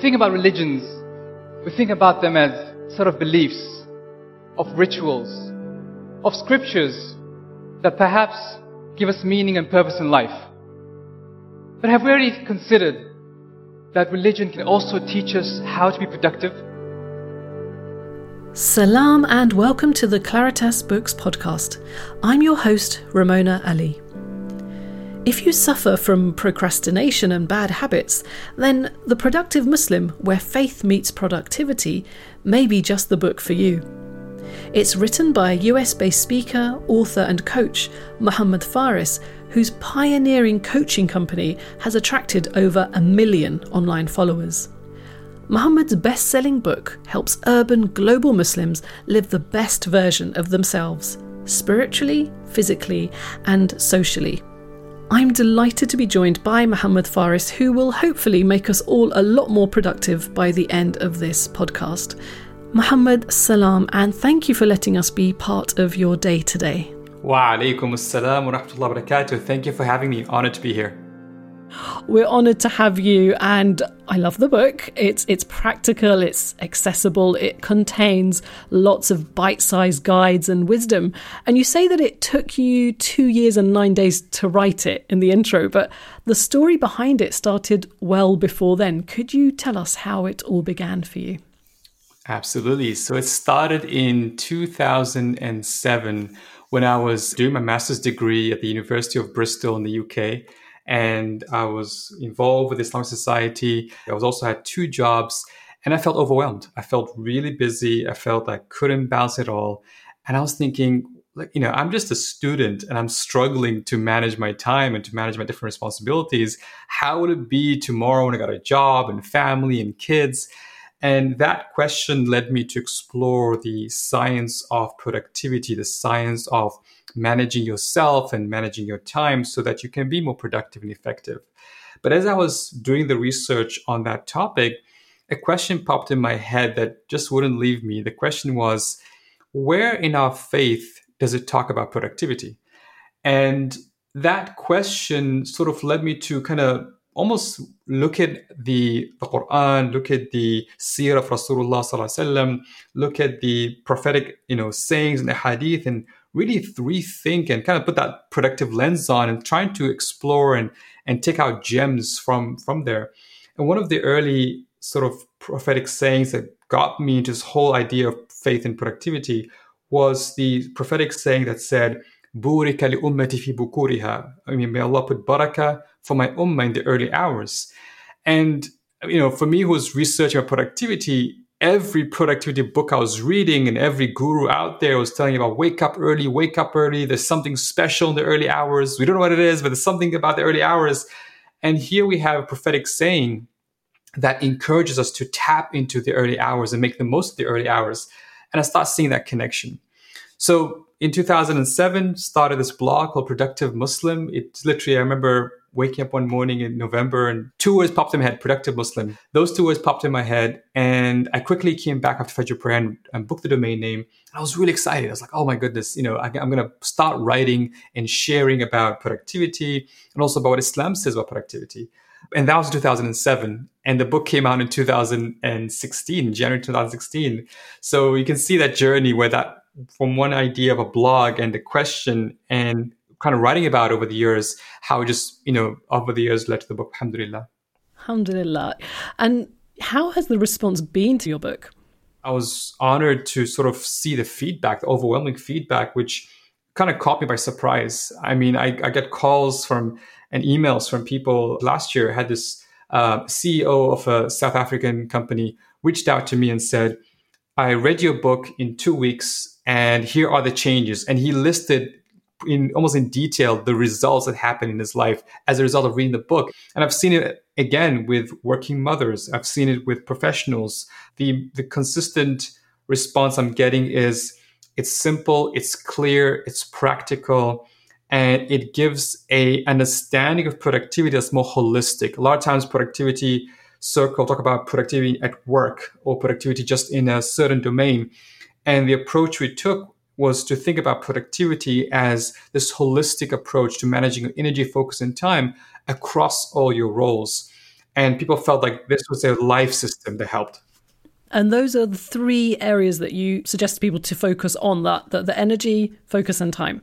think about religions, we think about them as sort of beliefs, of rituals, of scriptures that perhaps give us meaning and purpose in life. But have we already considered that religion can also teach us how to be productive? Salam and welcome to the Claritas Books podcast. I'm your host, Ramona Ali. If you suffer from procrastination and bad habits, then The Productive Muslim, where faith meets productivity, may be just the book for you. It's written by US based speaker, author, and coach Muhammad Faris, whose pioneering coaching company has attracted over a million online followers. Muhammad's best selling book helps urban global Muslims live the best version of themselves, spiritually, physically, and socially. I'm delighted to be joined by Muhammad Faris, who will hopefully make us all a lot more productive by the end of this podcast. Muhammad, salam, and thank you for letting us be part of your day today. Wa alaikum assalam wa rahmatullahi wa barakatuh. Thank you for having me. Honored to be here. We're honoured to have you, and I love the book. It's it's practical, it's accessible, it contains lots of bite-sized guides and wisdom. And you say that it took you two years and nine days to write it in the intro, but the story behind it started well before then. Could you tell us how it all began for you? Absolutely. So it started in 2007 when I was doing my master's degree at the University of Bristol in the UK and I was involved with Islamic Society. I was also had two jobs and I felt overwhelmed. I felt really busy. I felt I couldn't balance it all. And I was thinking, like, you know, I'm just a student and I'm struggling to manage my time and to manage my different responsibilities. How would it be tomorrow when I got a job and family and kids? And that question led me to explore the science of productivity, the science of managing yourself and managing your time so that you can be more productive and effective. But as I was doing the research on that topic, a question popped in my head that just wouldn't leave me. The question was, where in our faith does it talk about productivity? And that question sort of led me to kind of almost look at the, Quran, look at the seerah of Rasulullah look at the prophetic, you know, sayings and the hadith and really rethink and kind of put that productive lens on and trying to explore and and take out gems from from there. And one of the early sort of prophetic sayings that got me into this whole idea of faith and productivity was the prophetic saying that said, Burika li ummati fi. I mean, may Allah put barakah for my ummah in the early hours. And, you know, for me who's researching productivity, every productivity book I was reading and every guru out there was telling you about wake up early, wake up early. There's something special in the early hours. We don't know what it is, but there's something about the early hours. And here we have a prophetic saying that encourages us to tap into the early hours and make the most of the early hours. And I start seeing that connection. So in 2007, started this blog called Productive Muslim. It's literally, I remember waking up one morning in November and two words popped in my head, productive Muslim. Those two words popped in my head. And I quickly came back after Fajr prayer and, and booked the domain name. And I was really excited. I was like, oh my goodness, you know, I, I'm going to start writing and sharing about productivity and also about what Islam says about productivity. And that was 2007. And the book came out in 2016, January 2016. So you can see that journey where that from one idea of a blog and the question and kind of writing about over the years, how just, you know, over the years led to the book, Alhamdulillah. Alhamdulillah. And how has the response been to your book? I was honored to sort of see the feedback, the overwhelming feedback, which kind of caught me by surprise. I mean, I, I get calls from and emails from people. Last year, I had this uh, CEO of a South African company reached out to me and said, I read your book in two weeks, and here are the changes. And he listed in almost in detail the results that happened in his life as a result of reading the book. And I've seen it again with working mothers. I've seen it with professionals. The the consistent response I'm getting is it's simple, it's clear, it's practical, and it gives a understanding of productivity that's more holistic. A lot of times productivity circle talk about productivity at work or productivity just in a certain domain. And the approach we took was to think about productivity as this holistic approach to managing your energy, focus, and time across all your roles. And people felt like this was their life system that helped. And those are the three areas that you suggest people to focus on that, the, the energy, focus, and time.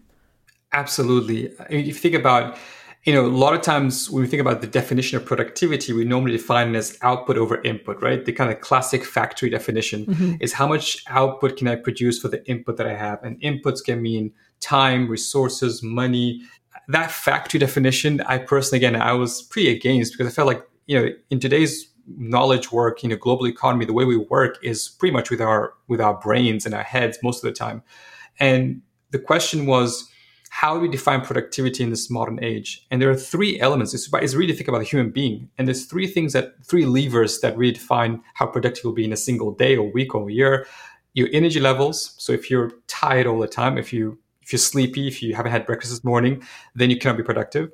Absolutely. I mean, if you think about, you know, a lot of times when we think about the definition of productivity, we normally define it as output over input, right? The kind of classic factory definition mm-hmm. is how much output can I produce for the input that I have? And inputs can mean time, resources, money. That factory definition, I personally, again, I was pretty against because I felt like, you know, in today's knowledge work, you know, global economy, the way we work is pretty much with our with our brains and our heads most of the time. And the question was, how do we define productivity in this modern age? And there are three elements. It's, it's really think about a human being. And there's three things that, three levers that really define how productive you'll be in a single day or week or year. Your energy levels. So if you're tired all the time, if you if you're sleepy, if you haven't had breakfast this morning, then you cannot be productive.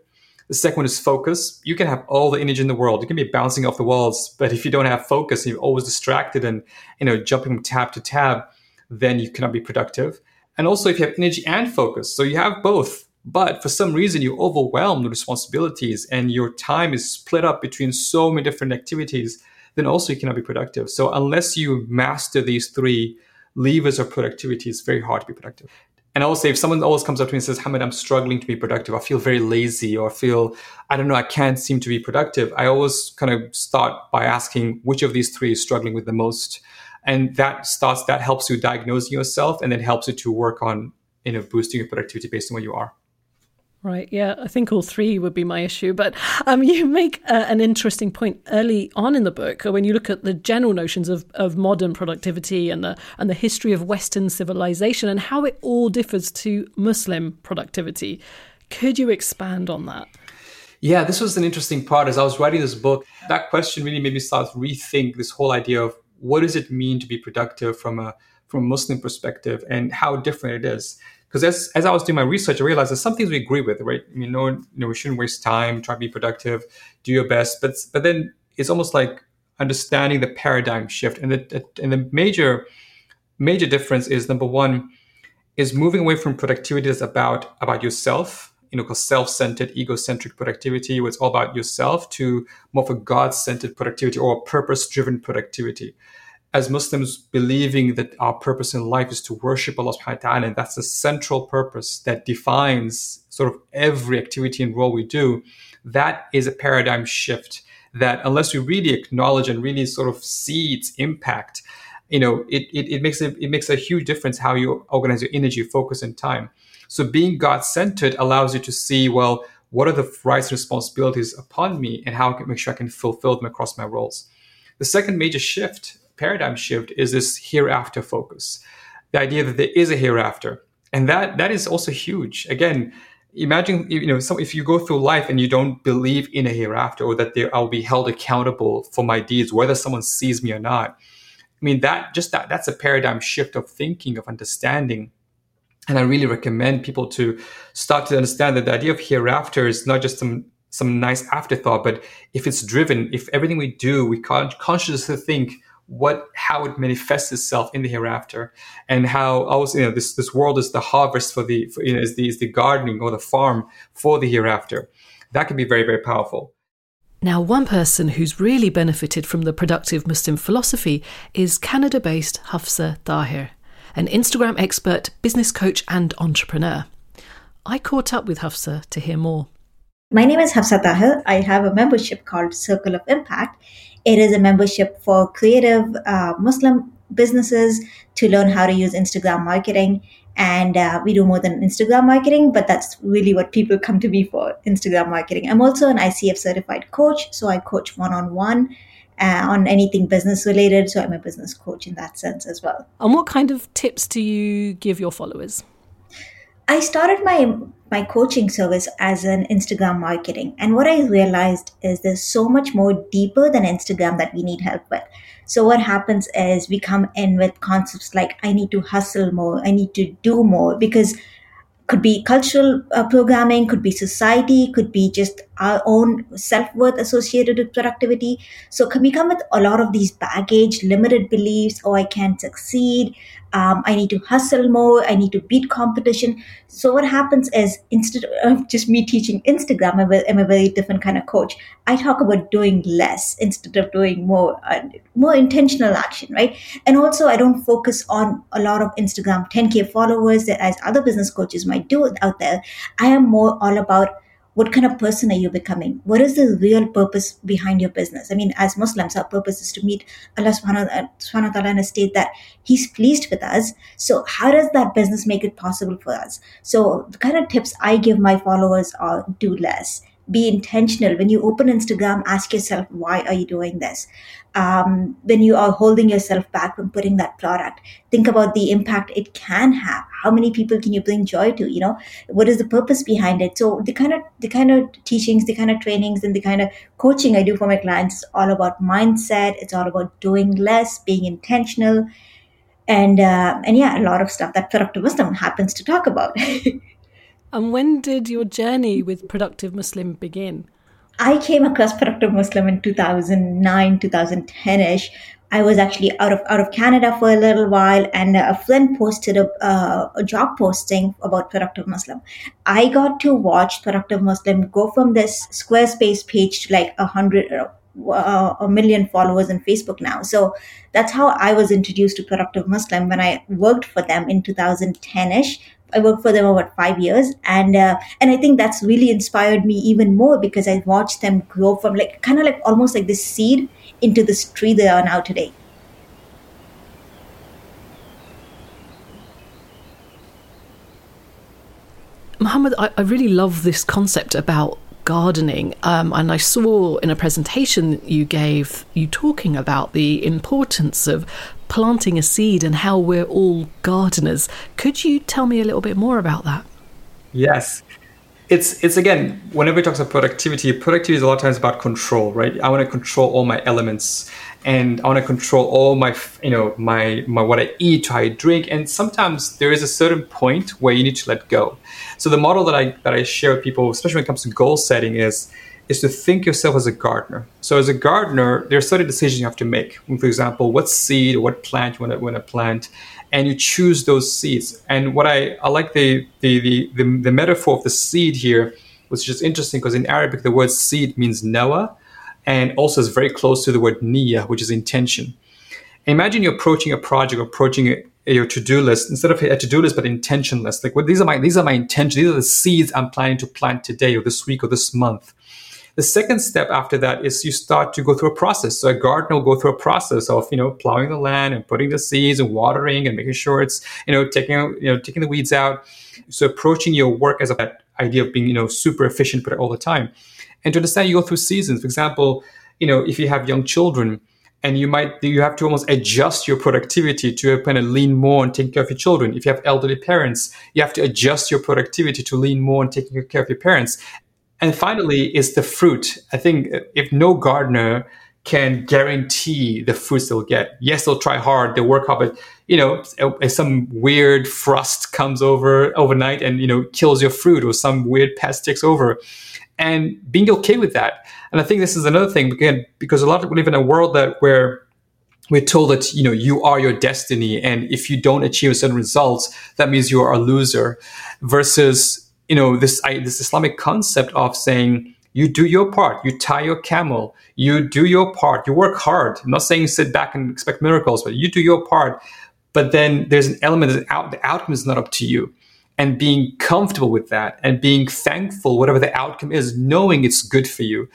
The second one is focus. You can have all the energy in the world. You can be bouncing off the walls, but if you don't have focus, and you're always distracted and you know jumping from tab to tab, then you cannot be productive. And also, if you have energy and focus, so you have both, but for some reason you're overwhelmed with responsibilities and your time is split up between so many different activities, then also you cannot be productive. So unless you master these three levers of productivity, it's very hard to be productive. And I also, say if someone always comes up to me and says, Hamid, I'm struggling to be productive, I feel very lazy, or feel, I don't know, I can't seem to be productive, I always kind of start by asking which of these three is struggling with the most. And that starts, that helps you diagnose yourself and then helps you to work on, you know, boosting your productivity based on where you are. Right. Yeah, I think all three would be my issue. But um, you make uh, an interesting point early on in the book when you look at the general notions of, of modern productivity and the and the history of Western civilization and how it all differs to Muslim productivity. Could you expand on that? Yeah, this was an interesting part. As I was writing this book, that question really made me start to rethink this whole idea of what does it mean to be productive from a from a Muslim perspective and how different it is because as, as I was doing my research, I realized there's some things we agree with, right? You know, we shouldn't waste time, try to be productive, do your best. But but then it's almost like understanding the paradigm shift, and the and the major major difference is number one is moving away from productivity that's about about yourself, you know, self-centered, egocentric productivity, where it's all about yourself, to more of a God-centered productivity or purpose-driven productivity as Muslims believing that our purpose in life is to worship Allah subhanahu wa ta'ala, and that's the central purpose that defines sort of every activity and role we do, that is a paradigm shift that unless we really acknowledge and really sort of see its impact, you know, it, it, it makes a, it makes a huge difference how you organize your energy, focus, and time. So being God-centered allows you to see, well, what are the rights and responsibilities upon me and how I can make sure I can fulfill them across my roles. The second major shift paradigm shift is this hereafter focus, the idea that there is a hereafter, and that that is also huge. Again, imagine you know so if you go through life and you don't believe in a hereafter or that there, I'll be held accountable for my deeds, whether someone sees me or not. I mean that just that that's a paradigm shift of thinking of understanding. And I really recommend people to start to understand that the idea of hereafter is not just some some nice afterthought, but if it's driven, if everything we do, we con- consciously think what how it manifests itself in the hereafter and how also you know this this world is the harvest for the for, you know is the is the gardening or the farm for the hereafter. That can be very very powerful. Now one person who's really benefited from the productive muslim philosophy is canada-based hafsa tahir an instagram expert business coach and entrepreneur. I caught up with hafsa to hear more. My name is Hafsa Tahir. I have a membership called Circle of Impact, it is a membership for creative uh, Muslim businesses to learn how to use Instagram marketing. And uh, we do more than Instagram marketing, but that's really what people come to me for Instagram marketing. I'm also an ICF certified coach, so I coach one on one. on anything business related. So I'm a business coach in that sense as well. And what kind of tips do you give your followers? I started my my coaching service as an Instagram marketing. And what I realized is there's so much more deeper than Instagram that we need help with. So what happens is we come in with concepts like I need to hustle more, I need to do more because could be cultural uh, programming, could be society, could be just our own self worth associated with productivity. So, can we come with a lot of these baggage, limited beliefs, oh, I can't succeed, Um, I need to hustle more. I need to beat competition. So what happens is instead of just me teaching Instagram, I'm a, I'm a very different kind of coach. I talk about doing less instead of doing more, uh, more intentional action, right? And also I don't focus on a lot of Instagram 10k followers that as other business coaches might do out there. I am more all about what kind of person are you becoming? What is the real purpose behind your business? I mean, as Muslims, our purpose is to meet Allah subhanahu uh, wa ta'ala in a state that He's pleased with us. So, how does that business make it possible for us? So, the kind of tips I give my followers are do less be intentional. When you open instagram ask yourself why are you doing this? Um, when you are holding yourself back from putting that product think about the impact it can have. How many people can you bring joy to you know? What is the purpose behind it? So the kind of the kind of teachings the kind of trainings and the kind of coaching i do for my clients is all about mindset. It's all about doing less being intentional. And uh, and yeah a lot of stuff that productive Muslim happens to talk about And when did your journey with Productive Muslim begin? I came across Productive Muslim in 2009, 2010 ish. I was actually out of out of Canada for a little while, and a friend posted a, uh, a job posting about Productive Muslim. I got to watch Productive Muslim go from this Squarespace page to like a hundred, uh, a million followers on Facebook now. So that's how I was introduced to Productive Muslim when I worked for them in 2010 ish I worked for them about five years, and uh, and I think that's really inspired me even more because I watched them grow from like kind of like almost like this seed into this tree they are now today. Muhammad, I, I really love this concept about gardening. Um, and I saw in a presentation you gave you talking about the importance of planting a seed and how we're all gardeners. Could you tell me a little bit more about that? Yes. It's, it's again, whenever we talk about productivity, productivity is a lot of times about control, right? I want to control all my elements and I want to control all my, you know, my, my, what I eat, how I drink. And sometimes there is a certain point where you need to let go. So the model that I, that I share with people, especially when it comes to goal setting is, is to think yourself as a gardener. So as a gardener, there are certain decisions you have to make. For example, what seed or what plant you want to, want to plant, and you choose those seeds. And what I, I like the, the, the, the, the metaphor of the seed here, which is just interesting because in Arabic, the word seed means nawa, and also is very close to the word niya, which is intention. Imagine you're approaching a project, approaching a, your to-do list instead of a to-do list, but intention list. Like, what these are my these are my intentions. These are the seeds I'm planning to plant today, or this week, or this month. The second step after that is you start to go through a process. So a gardener will go through a process of, you know, plowing the land and putting the seeds and watering and making sure it's, you know, taking, you know, taking the weeds out. So approaching your work as a that idea of being, you know, super efficient, but all the time. And to understand you go through seasons. For example, you know, if you have young children, and you might you have to almost adjust your productivity to kind of lean more on taking care of your children if you have elderly parents you have to adjust your productivity to lean more on taking care of your parents and finally, is the fruit. I think if no gardener can guarantee the fruits they'll get, yes, they'll try hard, they'll work hard, but you know, if some weird frost comes over overnight and you know kills your fruit, or some weird pest takes over, and being okay with that. And I think this is another thing again because a lot of we live in a world that where we're told that you know you are your destiny and if you don't achieve certain results that means you are a loser versus you know this I, this Islamic concept of saying you do your part, you tie your camel, you do your part, you work hard. I'm not saying sit back and expect miracles, but you do your part. But then there's an element that out, the outcome is not up to you. And being comfortable with that and being thankful, whatever the outcome is, knowing it's good for you.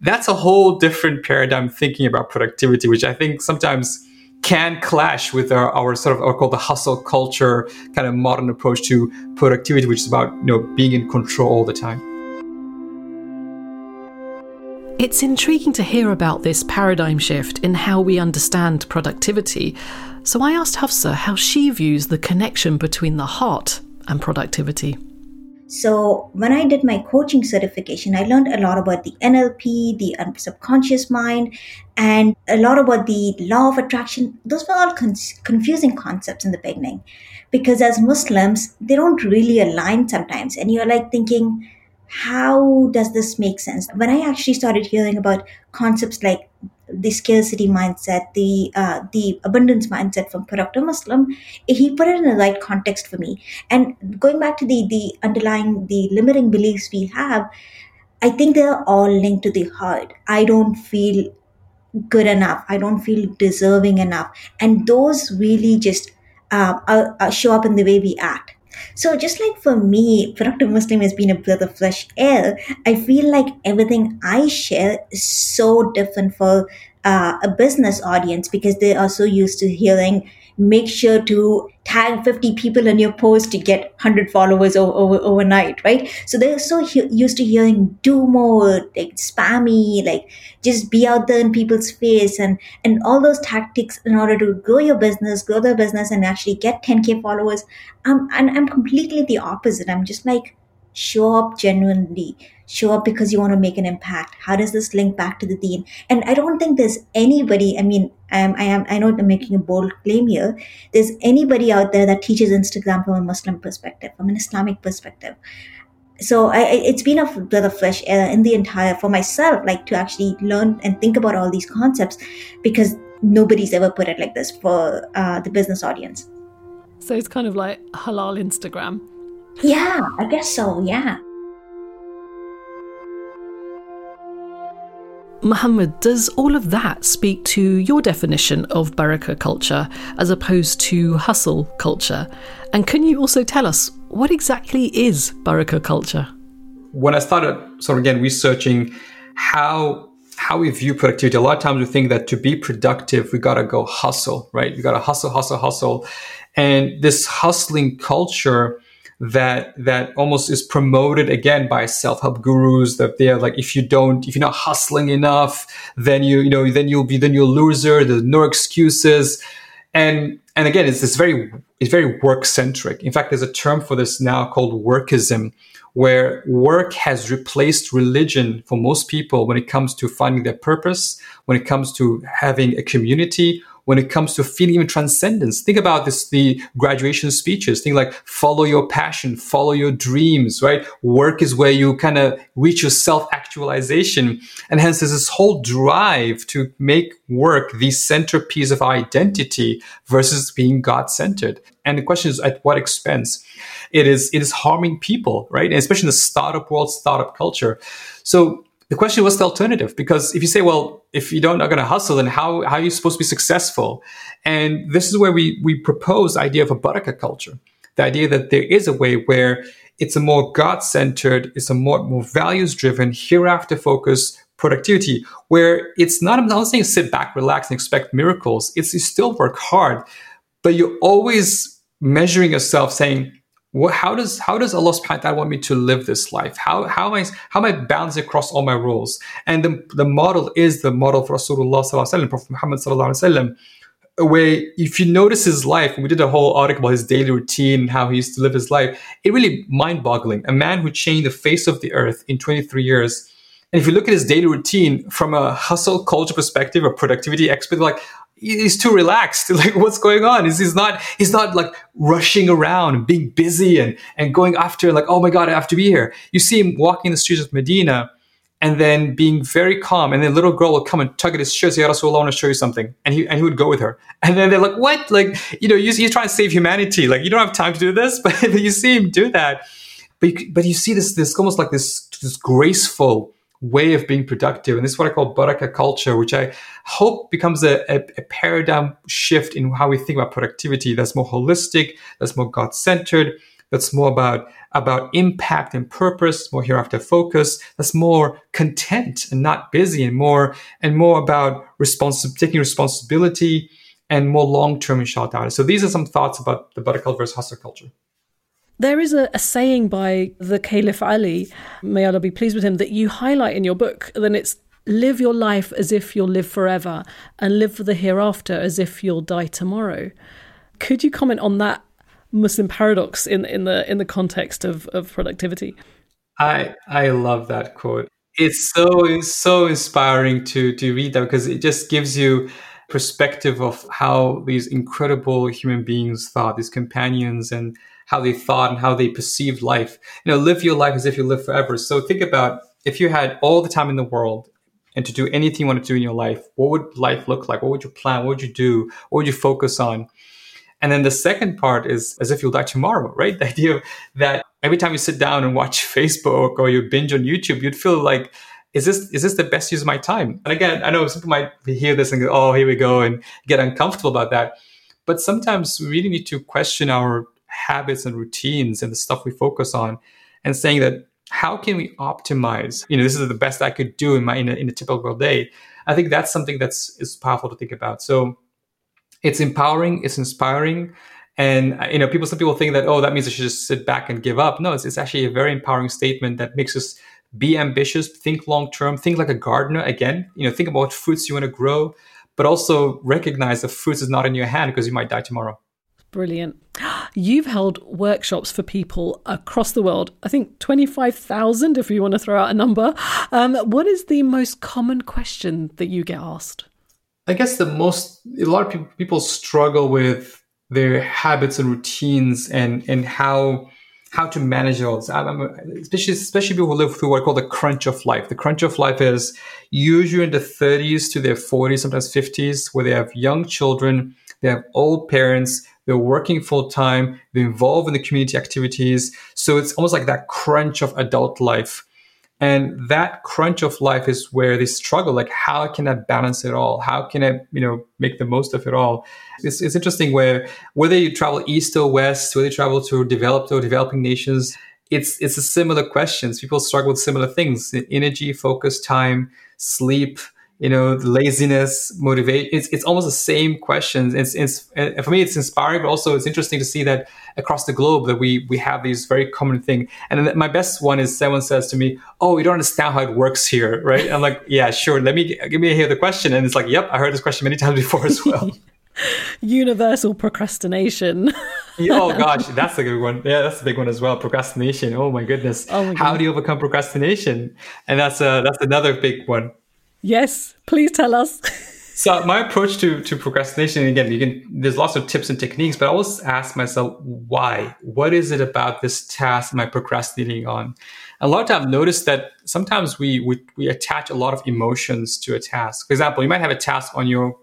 That's a whole different paradigm thinking about productivity, which I think sometimes can clash with our, our sort of our called the hustle culture kind of modern approach to productivity, which is about you know being in control all the time. It's intriguing to hear about this paradigm shift in how we understand productivity. So I asked Hafsa how she views the connection between the heart and productivity. So when I did my coaching certification, I learned a lot about the NLP, the subconscious mind, and a lot about the law of attraction. Those were all con- confusing concepts in the beginning because as Muslims, they don't really align sometimes. And you're like thinking, how does this make sense? When I actually started hearing about concepts like the scarcity mindset, the uh, the abundance mindset from Productive Muslim, he put it in the right context for me. And going back to the the underlying the limiting beliefs we have, I think they're all linked to the heart. I don't feel good enough. I don't feel deserving enough, and those really just uh, uh, uh show up in the way we act so just like for me, Productive Muslim has been a breath of fresh air. I feel like everything I share is so different for uh, a business audience because they are so used to hearing make sure to tag 50 people in your post to get 100 followers over, over, overnight right? So they're so he- used to hearing do more like spammy like just be out there in people's face and and all those tactics in order to grow your business grow their business and actually get 10k followers. Um, and i'm completely the opposite. I'm just like show up genuinely. Show up because you want to make an impact. How does this link back to the deen and i don't think there's anybody i mean am i am i know i'm making a bold claim here. There's anybody out there that teaches instagram from a muslim perspective from an islamic perspective? So I, it's been a breath of fresh air in the entire for myself like to actually learn and think about all these concepts because nobody's ever put it like this for uh, the business audience. So it's kind of like halal instagram. Yeah i guess so yeah Muhammad, does all of that speak to your definition of Baraka culture as opposed to hustle culture? And can you also tell us what exactly is Baraka culture? When I started sort of again researching how how we view productivity, a lot of times we think that to be productive, we gotta go hustle, right? We gotta hustle, hustle, hustle. And this hustling culture that that almost is promoted again by self-help gurus that they're like if you don't if you're not hustling enough then you you know then you'll be then you're loser there's no excuses. And and again it's this very it's very work centric in fact there's a term for this now called workism where work has replaced religion for most people when it comes to finding their purpose when it comes to having a community when it comes to feeling even transcendence. Think about this, the graduation speeches. Think like follow your passion, follow your dreams, right? Work is where you kind of reach your self actualization. And hence there's this whole drive to make work the centerpiece of identity versus being God centered. And the question is at what expense? It is, it is harming people, right? And especially in the startup world, startup culture. So the question was the alternative because if you say, well, if you don't not going to hustle, then how, how are you supposed to be successful? And this is where we, we propose the idea of a barakah culture. The idea that there is a way where it's a more God centered, it's a more, more values driven, hereafter focused productivity where it's not, I'm not saying sit back, relax and expect miracles. It's you still work hard, but you're always measuring yourself saying, what, how does how does Allah subhanahu wa ta'ala want me to live this life? How how am I how am I balancing across all my roles? And the, the model is the model for Rasulullah sallallahu Prophet Muhammad sallallahu alaihi wasallam, where if you notice his life, we did a whole article about his daily routine, how he used to live his life. It really mind-boggling. A man who changed the face of the earth in 23 years. And if you look at his daily routine from a hustle culture perspective, a productivity expert, like he's too relaxed. Like, what's going on? Is he's not he's not like rushing around and being busy and and going after like, oh my god, I have to be here. You see him walking the streets of Medina and then being very calm. And then little girl will come and tug at his shirt, say, Rasulullah, I want to show you something. And he, and he would go with her. And then they're like, what? Like, you know, you, you're trying to save humanity. Like, you don't have time to do this, but you see him do that. But you, but you see this, this almost like this, this graceful, way of being productive. And this is what I call Barakah culture, which I hope becomes a, a, a, paradigm shift in how we think about productivity that's more holistic, that's more God centered, that's more about, about impact and purpose, more hereafter focus, that's more content and not busy and more, and more about taking responsibility and more long-term inshallah. So these are some thoughts about the Barakah versus hustle culture. There is a, a, saying by the Caliph Ali, may Allah be pleased with him, that you highlight in your book. Then it's live your life as if you'll live forever and live for the hereafter as if you'll die tomorrow. Could you comment on that Muslim paradox in, in the in the context of, of productivity? I I love that quote. It's so so inspiring to to read that because it just gives you perspective of how these incredible human beings thought, these companions and how they thought and how they perceived life. You know, live your life as if you live forever. So think about if you had all the time in the world, and to do anything you want to do in your life, what would life look like? What would you plan? What would you do? What would you focus on? And then the second part is as if you'll die tomorrow, right? The idea that every time you sit down and watch Facebook or you binge on YouTube, you'd feel like, is this is this the best use of my time? And again, I know some people might hear this and go, oh, here we go, and get uncomfortable about that. But sometimes we really need to question our habits and routines and the stuff we focus on and saying that how can we optimize? You know this is the best i could do in my in a, in a typical day. I think that's something that's is powerful to think about. So it's empowering it's inspiring and uh, you know people some people think that oh that means i should just sit back and give up. No it's, it's actually a very empowering statement that makes us be ambitious think long term think like a gardener again. You know think about what fruits you want to grow but also recognize the fruits is not in your hand because you might die tomorrow. Brilliant. You've held workshops for people across the world. I think 25,000, if you want to throw out a number. Um, what is the most common question that you get asked? I guess the most, a lot of people, people struggle with their habits and routines and, and how, how to manage those. Especially, especially people who live through what I call the crunch of life. The crunch of life is usually in the 30s to their 40s, sometimes 50s, where they have young children, they have old parents, they're working full time, they're involved in the community activities. So it's almost like that crunch of adult life. And that crunch of life is where they struggle. Like, how can I balance it all? How can I, you know, make the most of it all? It's, it's interesting where whether you travel east or west, whether you travel to developed or developing nations, it's it's a similar questions. People struggle with similar things: energy, focus, time, sleep, you know, laziness, motivation. It's, it's almost the same questions. It's, it's, for me, it's inspiring, but also it's interesting to see that across the globe that we, we have these very common thing. And my best one is someone says to me, Oh, you don't understand how it works here, right? I'm like, yeah, sure. Let me, give me hear the question. And it's like, yep, I heard this question many times before as well. Universal procrastination. oh gosh, that's a good one. Yeah, that's a big one as well. Procrastination. Oh my goodness. Oh my How do you overcome procrastination? And that's a, that's another big one. Yes, please tell us. so my approach to to procrastination again, you can there's lots of tips and techniques, but I always ask myself why. What is it about this task am I procrastinating on? A lot of times, I've noticed that sometimes we, we we attach a lot of emotions to a task. For example, you might have a task on your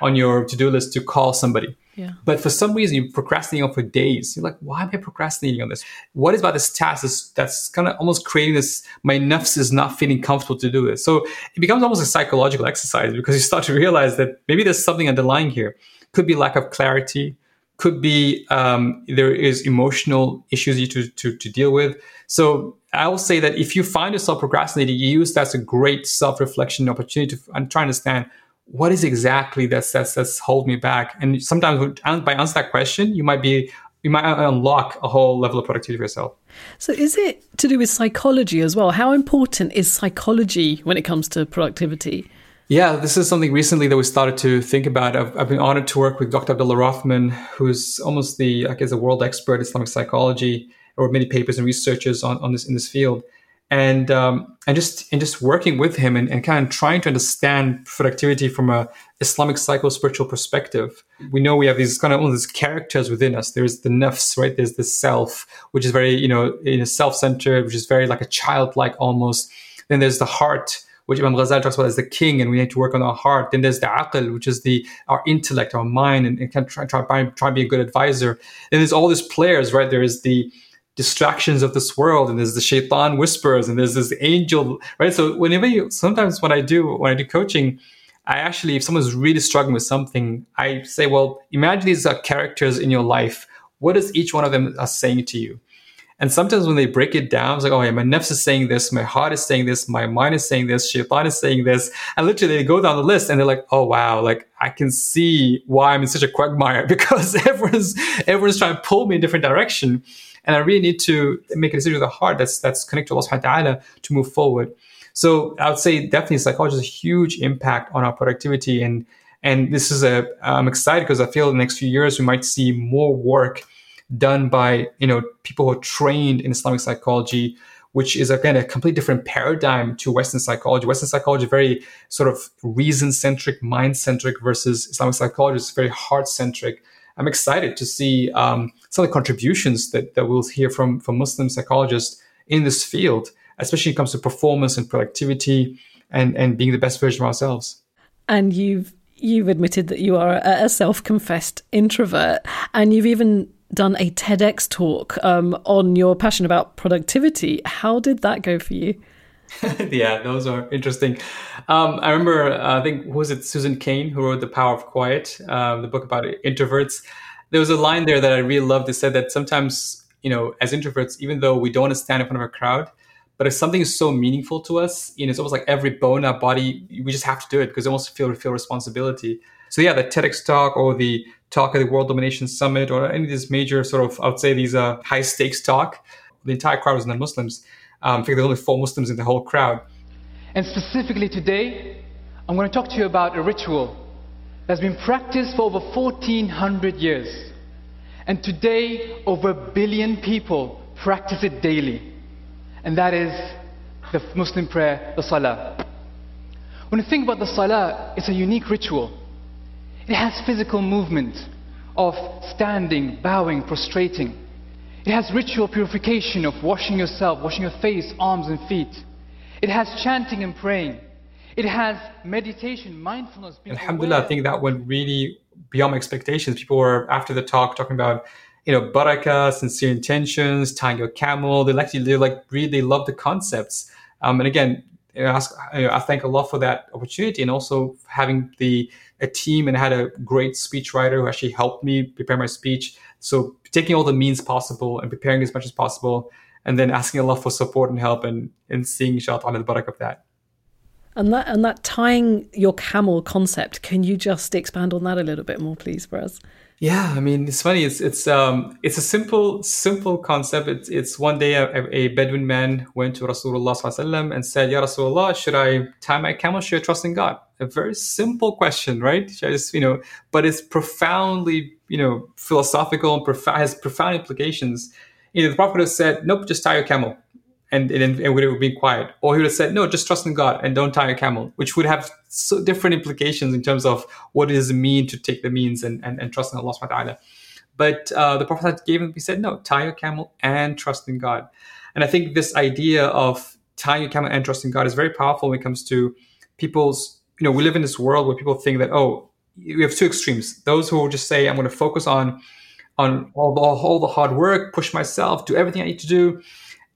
on your to do list to call somebody But for some reason, you're procrastinating on for days. You're like, why am I procrastinating on this? What is about this task that's, that's kind of almost creating this, my nafs is not feeling comfortable to do this. So it becomes almost a psychological exercise because you start to realize that maybe there's something underlying here. Could be lack of clarity. Could be um, there is emotional issues you to, to, to deal with. So I will say that if you find yourself procrastinating, you use that as a great self-reflection opportunity to and try to understand what is exactly that's that's that's hold me back? And sometimes by answering that question, you might be you might unlock a whole level of productivity for yourself. So, is it to do with psychology as well? How important is psychology when it comes to productivity? Yeah, this is something recently that we started to think about. I've, I've been honored to work with Dr. Abdullah Rothman, who's almost the, I guess, a world expert in Islamic psychology, or many papers and researchers on, on this in this field and um, and just and just working with him and, and kind of trying to understand productivity from a Islamic psycho spiritual perspective. We know we have these kind of all these characters within us. There's the nafs, right? There's the self, which is very you know self-centered, which is very like a childlike almost. Then there's the heart, which Imam Ghazali talks about as the king, and we need to work on our heart. Then there's the aql, which is the our intellect, our mind, and, and kind of try, try, try, be a good advisor. Then there's all these players, right? There is the distractions of this world and there's the shaitan whispers and there's this angel right so whenever you sometimes what i do when i do coaching i actually if someone's really struggling with something i say well imagine these are characters in your life what is each one of them are saying to you and sometimes when they break it down, it's like, oh yeah, my nafs is saying this, my heart is saying this, my mind is saying this, shaitan is saying this. And literally they go down the list and they're like, oh wow, like I can see why I'm in such a quagmire because everyone's everyone's trying to pull me in different direction. And I really need to make a decision with the heart that's that's connected to Allah subhanahu wa ta'ala to move forward. So I would say definitely psychology has a huge impact on our productivity. And and this is a I'm excited because I feel in the next few years we might see more work done by you know people who are trained in Islamic psychology, which is again a completely different paradigm to Western psychology. Western psychology very sort of reason centric, mind centric, versus Islamic psychology is very heart centric. I'm excited to see um, some of the contributions that, that we'll hear from, from Muslim psychologists in this field, especially when it comes to performance and productivity and, and being the best version of ourselves. And you've you've admitted that you are a self-confessed introvert, and you've even done a TEDx talk um, on your passion about productivity. How did that go for you? yeah, those are interesting. Um, I remember, uh, I think, who was it Susan Cain who wrote The Power of Quiet, uh, the book about introverts? There was a line there that I really loved. It said that sometimes, you know, as introverts, even though we don't want to stand in front of a crowd, but if something is so meaningful to us, you know, it's almost like every bone in our body, we just have to do it because we almost feel feel responsibility. So yeah, the TEDx talk or the talk at the World Domination Summit or any of these major sort of, I would say these uh, high stakes talk, the entire crowd was non-Muslims. Um, think there were only four Muslims in the whole crowd. And specifically today, I'm going to talk to you about a ritual that's been practiced for over 1400 years. And today, over a billion people practice it daily. And that is the Muslim prayer, the Salah. When you think about the Salah, it's a unique ritual. It has physical movement of standing, bowing, prostrating. It has ritual purification of washing yourself, washing your face, arms, and feet. It has chanting and praying. It has meditation, mindfulness. Alhamdulillah, I think that went really beyond my expectations. People were, after the talk, talking about you know, barakah, sincere intentions, tying your camel. They like, they like really, they love the concepts. Um, and again, I, ask, I thank Allah for that opportunity and also having the a team and I had a great speechwriter who actually helped me prepare my speech. So taking all the means possible and preparing as much as possible, and then asking Allah for support and help and, and seeing inshallah the barak of that. And that and that tying your camel concept, can you just expand on that a little bit more, please, for us? Yeah, I mean, it's funny. It's it's um it's a simple simple concept. It's it's one day a, a Bedouin man went to Rasulullah and said, "Ya Rasulullah, should I tie my camel? Should I trust in God?" A very simple question, right? Should I just you know, but it's profoundly you know philosophical and prof- has profound implications. You know, the Prophet has said, "Nope, just tie your camel." And, and, and would have been quiet. Or he would have said, no, just trust in God and don't tie a camel, which would have so different implications in terms of what does it mean to take the means and, and, and trust in Allah subhanahu wa ta'ala. But uh, the Prophet gave him, he said, no, tie your camel and trust in God. And I think this idea of tying your camel and trusting God is very powerful when it comes to people's, you know, we live in this world where people think that, oh, we have two extremes. Those who just say, I'm going to focus on on all the, all the hard work, push myself, do everything I need to do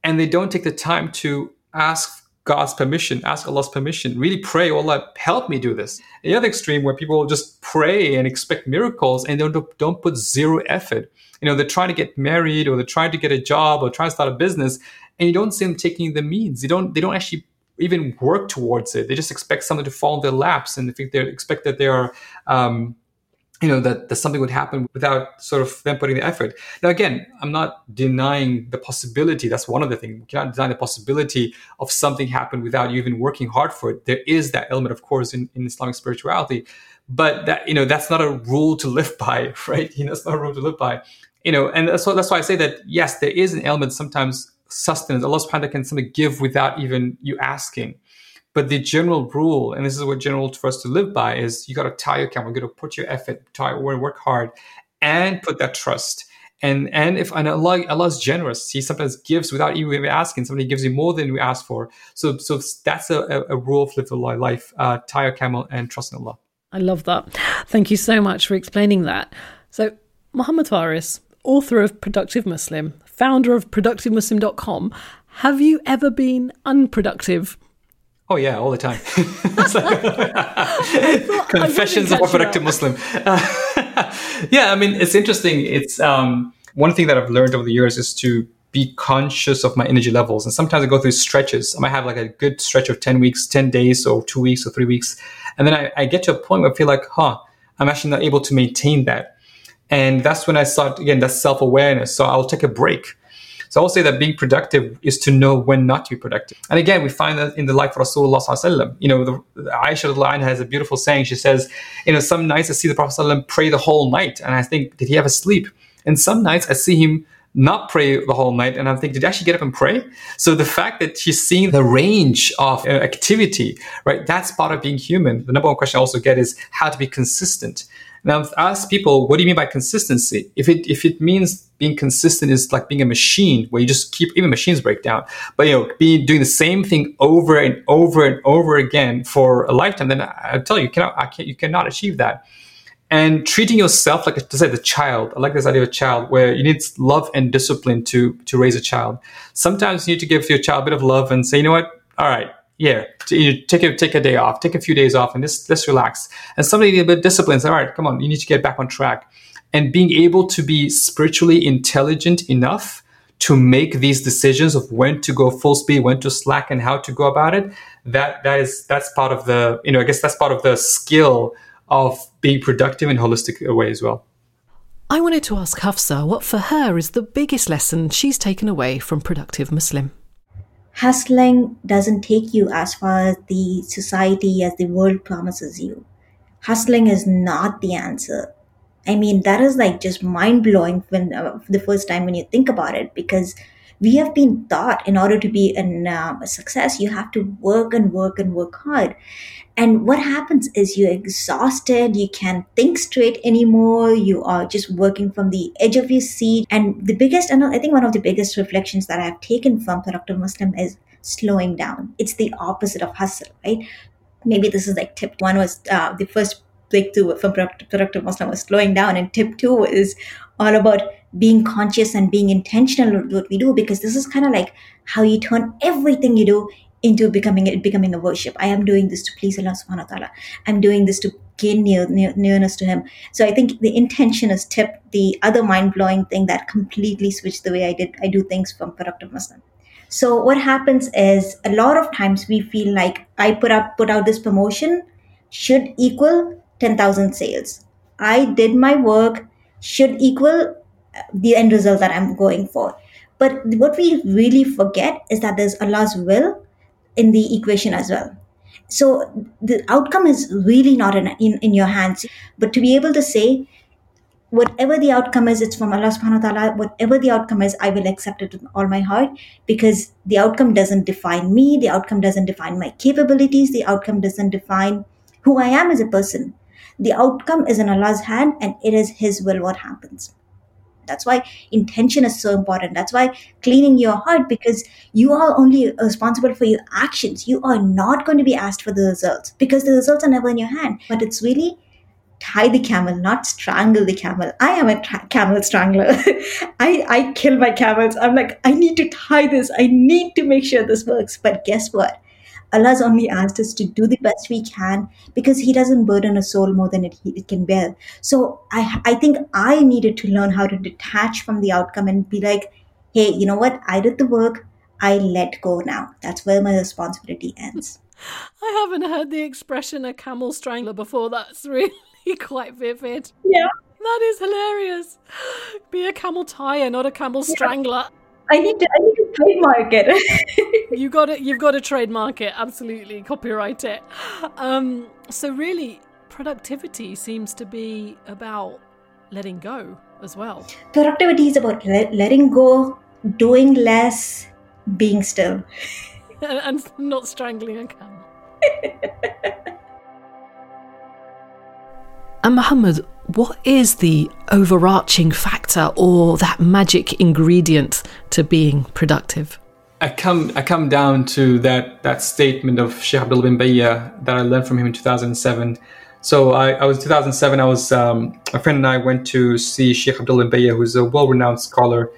and they don't take the time to ask God's permission, ask Allah's permission, really pray, Allah, help me do this. The other extreme where people just pray and expect miracles and don't, don't put zero effort. You know, they're trying to get married or they're trying to get a job or trying to start a business and you don't see them taking the means. They don't, they don't actually even work towards it. They just expect something to fall in their laps and they think they expect that they are, um, you know that, that something would happen without sort of them putting the effort. Now again i'm not denying the possibility that's one of the things we cannot deny the possibility of something happen without you even working hard for it. There is that element of course in, in islamic spirituality but that you know that's not a rule to live by right? You know it's not a rule to live by. You know and so that's why i say that yes there is an element sometimes sustenance. Allah subhanahu wa ta'ala can something give without even you asking but the general rule, and this is what general for us to live by, is you got to tie your camera, you got to put your effort, tie, work hard, and put that trust. And and if and Allah Allah is generous, He sometimes gives without even asking. Somebody gives you more than we ask for. So so that's a, a, rule of live life: uh, tie your camel and trust in Allah. I love that. Thank you so much for explaining that. So Muhammad Faris, author of Productive Muslim, founder of ProductiveMuslim.com, have you ever been unproductive? Oh yeah, all the time. Confessions of a productive Muslim. Uh, yeah, I mean it's interesting. It's um, one thing that I've learned over the years is to be conscious of my energy levels. And sometimes I go through stretches. I might have like a good stretch of 10 weeks, 10 days, or two weeks, or three weeks. And then I, I get to a point where I feel like, huh, I'm actually not able to maintain that. And that's when I start, again, that's self awareness. So I'll take a break. So I will say that being productive is to know when not to be productive. And again, we find that in the life of Rasulullah sallallahu You know, the, the Aisha line has a beautiful saying. She says, you know, some nights I see the Prophet sallallahu pray the whole night. And I think, did he ever sleep? And some nights I see him not pray the whole night. And I'm thinking, did he actually get up and pray? So the fact that she's seeing the range of uh, activity, right? That's part of being human. The number one question I also get is how to be consistent. Now, ask people, what do you mean by consistency? If it if it means being consistent is like being a machine where you just keep even machines break down, but you know, being doing the same thing over and over and over again for a lifetime, then I, I tell you, you cannot I can't, you cannot achieve that. And treating yourself like to say the child. I like this idea of a child where you need love and discipline to to raise a child. Sometimes you need to give your child a bit of love and say, you know what, all right, yeah, take a take a day off, take a few days off, and just let's relax. And somebody a bit disciplined. All right, come on, you need to get back on track. And being able to be spiritually intelligent enough to make these decisions of when to go full speed, when to slack, and how to go about it. That that is that's part of the you know I guess that's part of the skill of being productive in holistic way as well. I wanted to ask Hafsa what for her is the biggest lesson she's taken away from Productive Muslim hustling doesn't take you as far as the society as the world promises you. Hustling is not the answer. I mean that is like just mind blowing when uh, the first time when you think about it because we have been taught in order to be an, uh, a success you have to work and work and work hard. And what happens is you're exhausted you can't think straight anymore you are just working from the edge of your seat. And the biggest and i think one of the biggest reflections that i've taken from productive muslim is slowing down. It's the opposite of hustle right? Maybe this is like tip one was uh, the first breakthrough from productive muslim was slowing down and tip two is all about being conscious and being intentional with what we do because this is kind of like how you turn everything you do into becoming it becoming a worship. I am doing this to please Allah subhanahu wa ta'ala. I'm doing this to gain near, near, nearness to him. So I think the intention is tip the other mind blowing thing that completely switched the way I did I do things from productive Muslim. So what happens is a lot of times we feel like I put up put out this promotion should equal 10,000 sales. I did my work should equal the end result that I'm going for. But what we really forget is that there's Allah's will in the equation as well. So the outcome is really not in, in, in your hands. But to be able to say, whatever the outcome is, it's from Allah subhanahu wa ta'ala. Whatever the outcome is, I will accept it with all my heart because the outcome doesn't define me. The outcome doesn't define my capabilities. The outcome doesn't define who I am as a person. The outcome is in Allah's hand and it is His will what happens. That's why intention is so important. That's why cleaning your heart because you are only responsible for your actions. You are not going to be asked for the results because the results are never in your hand. But it's really tie the camel, not strangle the camel. I am a tra- camel strangler. I, I kill my camels. I'm like, I need to tie this. I need to make sure this works. But guess what? Allah's only asked us to do the best we can because He doesn't burden a soul more than it, it can bear. So I, I think I needed to learn how to detach from the outcome and be like, hey, you know what? I did the work. I let go now. That's where my responsibility ends. I haven't heard the expression a camel strangler before. That's really quite vivid. Yeah. That is hilarious. Be a camel tire, not a camel strangler. I need to I need to trademark it. you got it. You've got to trademark it. Absolutely, copyright it. Um, so really, productivity seems to be about letting go as well. Productivity is about le- letting go, doing less, being still, and, and not strangling a camel. and Muhammad, what is the overarching factor or that magic ingredient to being productive? I come I come down to that that statement of Sheikh Abdul bin Bayya that I learned from him in 2007. So I, I was 2007. I was um, my friend and I went to see Sheikh Abdul bin Bayya, who's a well-renowned scholar,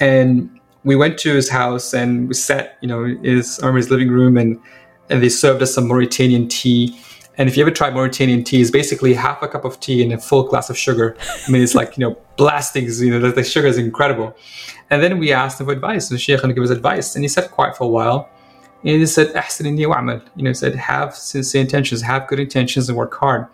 and we went to his house and we sat, you know, in his, in his living room, and and they served us some Mauritanian tea and if you ever try Mauritanian tea, it's basically half a cup of tea and a full glass of sugar. I mean, it's like, you know, blasting, you know, the, the sugar is incredible. And then we asked him for advice, and Sheikh give us advice. And he said quiet for a while. And he said, wa'amal. You know, he said, have sincere intentions, have good intentions, and work hard.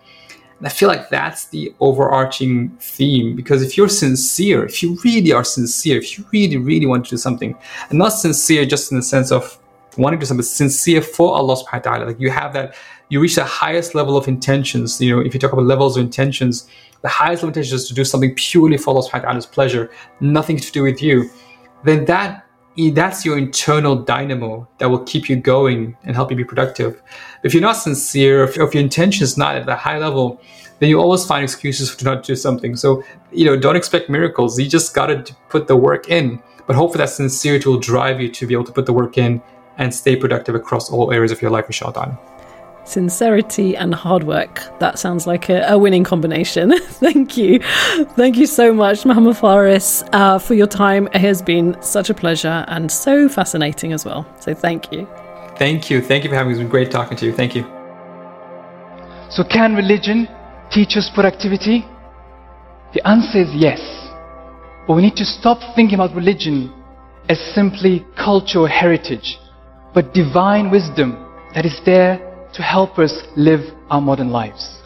And I feel like that's the overarching theme because if you're sincere, if you really are sincere, if you really, really want to do something, and not sincere just in the sense of wanting to do something, sincere for Allah subhanahu wa ta'ala, like you have that you reach the highest level of intentions. You know, if you talk about levels of intentions, the highest level of intentions is to do something purely for Allah subhanahu pleasure, nothing to do with you, then that that's your internal dynamo that will keep you going and help you be productive. If you're not sincere, if, if your intention is not at the high level, then you always find excuses to not do something. So, you know, don't expect miracles. You just got to put the work in. But hopefully that sincerity will drive you to be able to put the work in and stay productive across all areas of your life, Michelle Sincerity and hard work. That sounds like a, a winning combination. Thank you. Thank you so much, Mohammed Faris, uh, for your time. It has been such a pleasure and so fascinating as well. So thank you. Thank you. Thank you for having me. It's been great talking to you. Thank you. So, can religion teach us productivity? The answer is yes. But we need to stop thinking about religion as simply culture or heritage, but divine wisdom that is there to help us live our modern lives.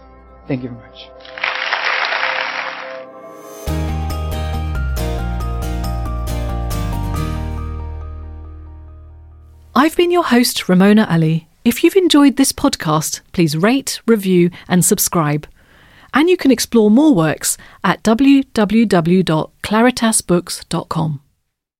Thank you very much. I've been your host, Ramona Ali. If you've enjoyed this podcast, please rate, review, and subscribe. And you can explore more works at www.claritasbooks.com.